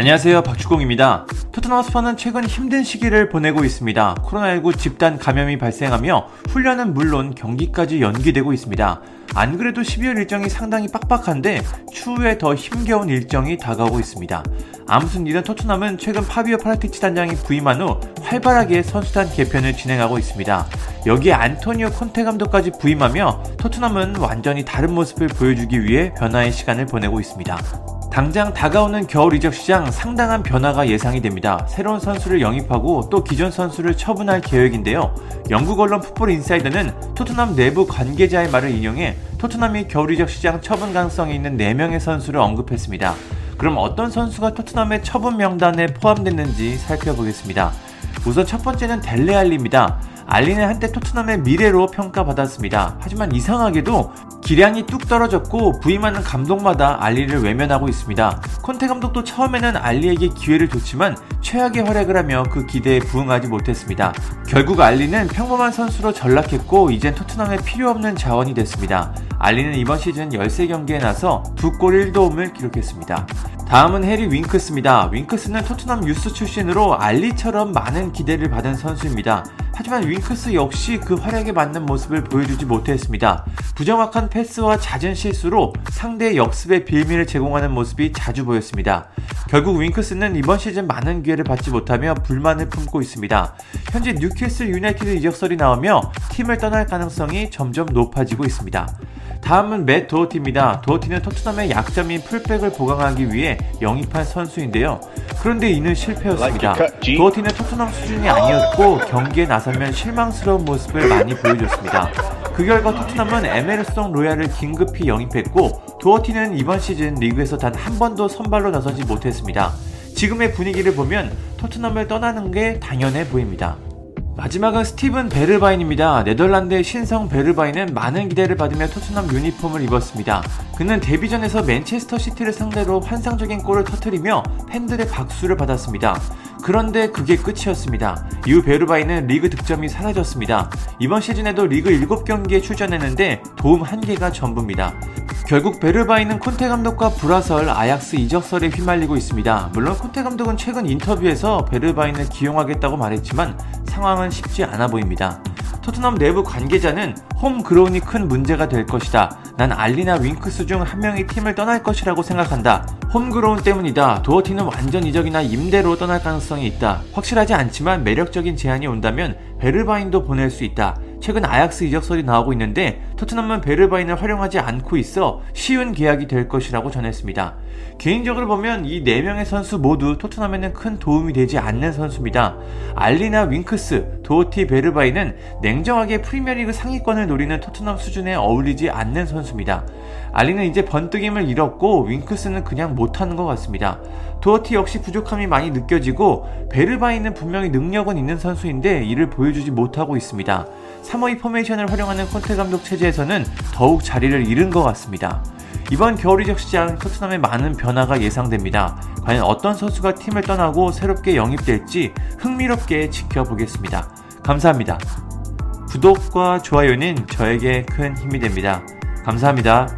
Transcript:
안녕하세요. 박주공입니다. 토트넘 스퍼는 최근 힘든 시기를 보내고 있습니다. 코로나19 집단 감염이 발생하며 훈련은 물론 경기까지 연기되고 있습니다. 안 그래도 12월 일정이 상당히 빡빡한데 추후에 더 힘겨운 일정이 다가오고 있습니다. 아무튼 이런 토트넘은 최근 파비오 파라티치 단장이 부임한 후 활발하게 선수단 개편을 진행하고 있습니다. 여기에 안토니오 콘테 감독까지 부임하며 토트넘은 완전히 다른 모습을 보여주기 위해 변화의 시간을 보내고 있습니다. 당장 다가오는 겨울 이적 시장 상당한 변화가 예상이 됩니다. 새로운 선수를 영입하고 또 기존 선수를 처분할 계획인데요. 영국 언론 풋볼 인사이더는 토트넘 내부 관계자의 말을 인용해 토트넘이 겨울 이적 시장 처분 가능성이 있는 4명의 선수를 언급했습니다. 그럼 어떤 선수가 토트넘의 처분 명단에 포함됐는지 살펴보겠습니다. 우선 첫 번째는 델레알리입니다. 알리는 한때 토트넘의 미래로 평가받았습니다. 하지만 이상하게도 기량이 뚝 떨어졌고 부임하는 감독마다 알리를 외면하고 있습니다. 콘테 감독도 처음에는 알리에게 기회를 줬지만 최악의 활약을 하며 그 기대에 부응하지 못했습니다. 결국 알리는 평범한 선수로 전락했고 이젠 토트넘에 필요 없는 자원이 됐습니다. 알리는 이번 시즌 13경기에 나서 2골 1도움을 기록했습니다. 다음은 해리 윙크스입니다. 윙크스는 토트넘 유스 출신으로 알리처럼 많은 기대를 받은 선수입니다. 하지만 윙크스 역시 그 활약에 맞는 모습을 보여주지 못했습니다. 부정확한 패스와 잦은 실수로 상대의 역습의 빌미를 제공하는 모습이 자주 보였습니다. 결국 윙크스는 이번 시즌 많은 기회를 받지 못하며 불만을 품고 있습니다. 현재 뉴캐슬 유나이티드 이적설이 나오며 팀을 떠날 가능성이 점점 높아지고 있습니다. 다음은 맷 도어티입니다. 도어티는 토트넘의 약점인 풀백을 보강하기 위해 영입한 선수인데요. 그런데 이는 실패였습니다. 도어티는 토트넘 수준이 아니었고 경기에 나서면 실망스러운 모습을 많이 보여줬습니다. 그 결과 토트넘은 에메르송 로얄을 긴급히 영입했고 도어티는 이번 시즌 리그에서 단 한 번도 선발로 나서지 못했습니다. 지금의 분위기를 보면 토트넘을 떠나는 게 당연해 보입니다. 마지막은 스티븐 베르바인입니다. 네덜란드의 신성 베르바인은 많은 기대를 받으며 토트넘 유니폼을 입었습니다. 그는 데뷔전에서 맨체스터 시티를 상대로 환상적인 골을 터뜨리며 팬들의 박수를 받았습니다. 그런데 그게 끝이었습니다. 이후 베르바인은 리그 득점이 사라졌습니다. 이번 시즌에도 리그 7경기에 출전했는데 도움 1개가 전부입니다. 결국 베르바인은 콘테 감독과 불화설 아약스 이적설에 휘말리고 있습니다. 물론 콘테 감독은 최근 인터뷰에서 베르바인을 기용하겠다고 말했지만 상황은 쉽지 않아 보입니다. 토트넘 내부 관계자는 homegrown이 큰 문제가 될 것이다. 난 알리나 윙크스 중 한 명이 팀을 떠날 것이라고 생각한다. homegrown 때문이다. 도어티는 완전 이적이나 임대로 떠날 가능성이 있다. 확실하지 않지만 매력적인 제안이 온다면 베르바인도 보낼 수 있다. 최근 아약스 이적설이 나오고 있는데 토트넘은 베르바인을 활용하지 않고 있어 쉬운 계약이 될 것이라고 전했습니다. 개인적으로 보면 이 4명의 선수 모두 토트넘에는 큰 도움이 되지 않는 선수입니다. 알리나 윙크스, 도어티 베르바인은 냉정하게 프리미어리그 상위권을 노리는 토트넘 수준에 어울리지 않는 선수입니다. 알리는 이제 번뜩임을 잃었고 윙크스는 그냥 못하는 것 같습니다. 도어티 역시 부족함이 많이 느껴지고 베르바인은 분명히 능력은 있는 선수인데 이를 보여주지 못하고 있습니다. 3오2 포메이션을 활용하는 콘테 감독 체제에서는 더욱 자리를 잃은 것 같습니다. 이번 겨울 이적 시장 토트넘에 많은 변화가 예상됩니다. 과연 어떤 선수가 팀을 떠나고 새롭게 영입될지 흥미롭게 지켜보겠습니다. 감사합니다. 구독과 좋아요는 저에게 큰 힘이 됩니다. 감사합니다.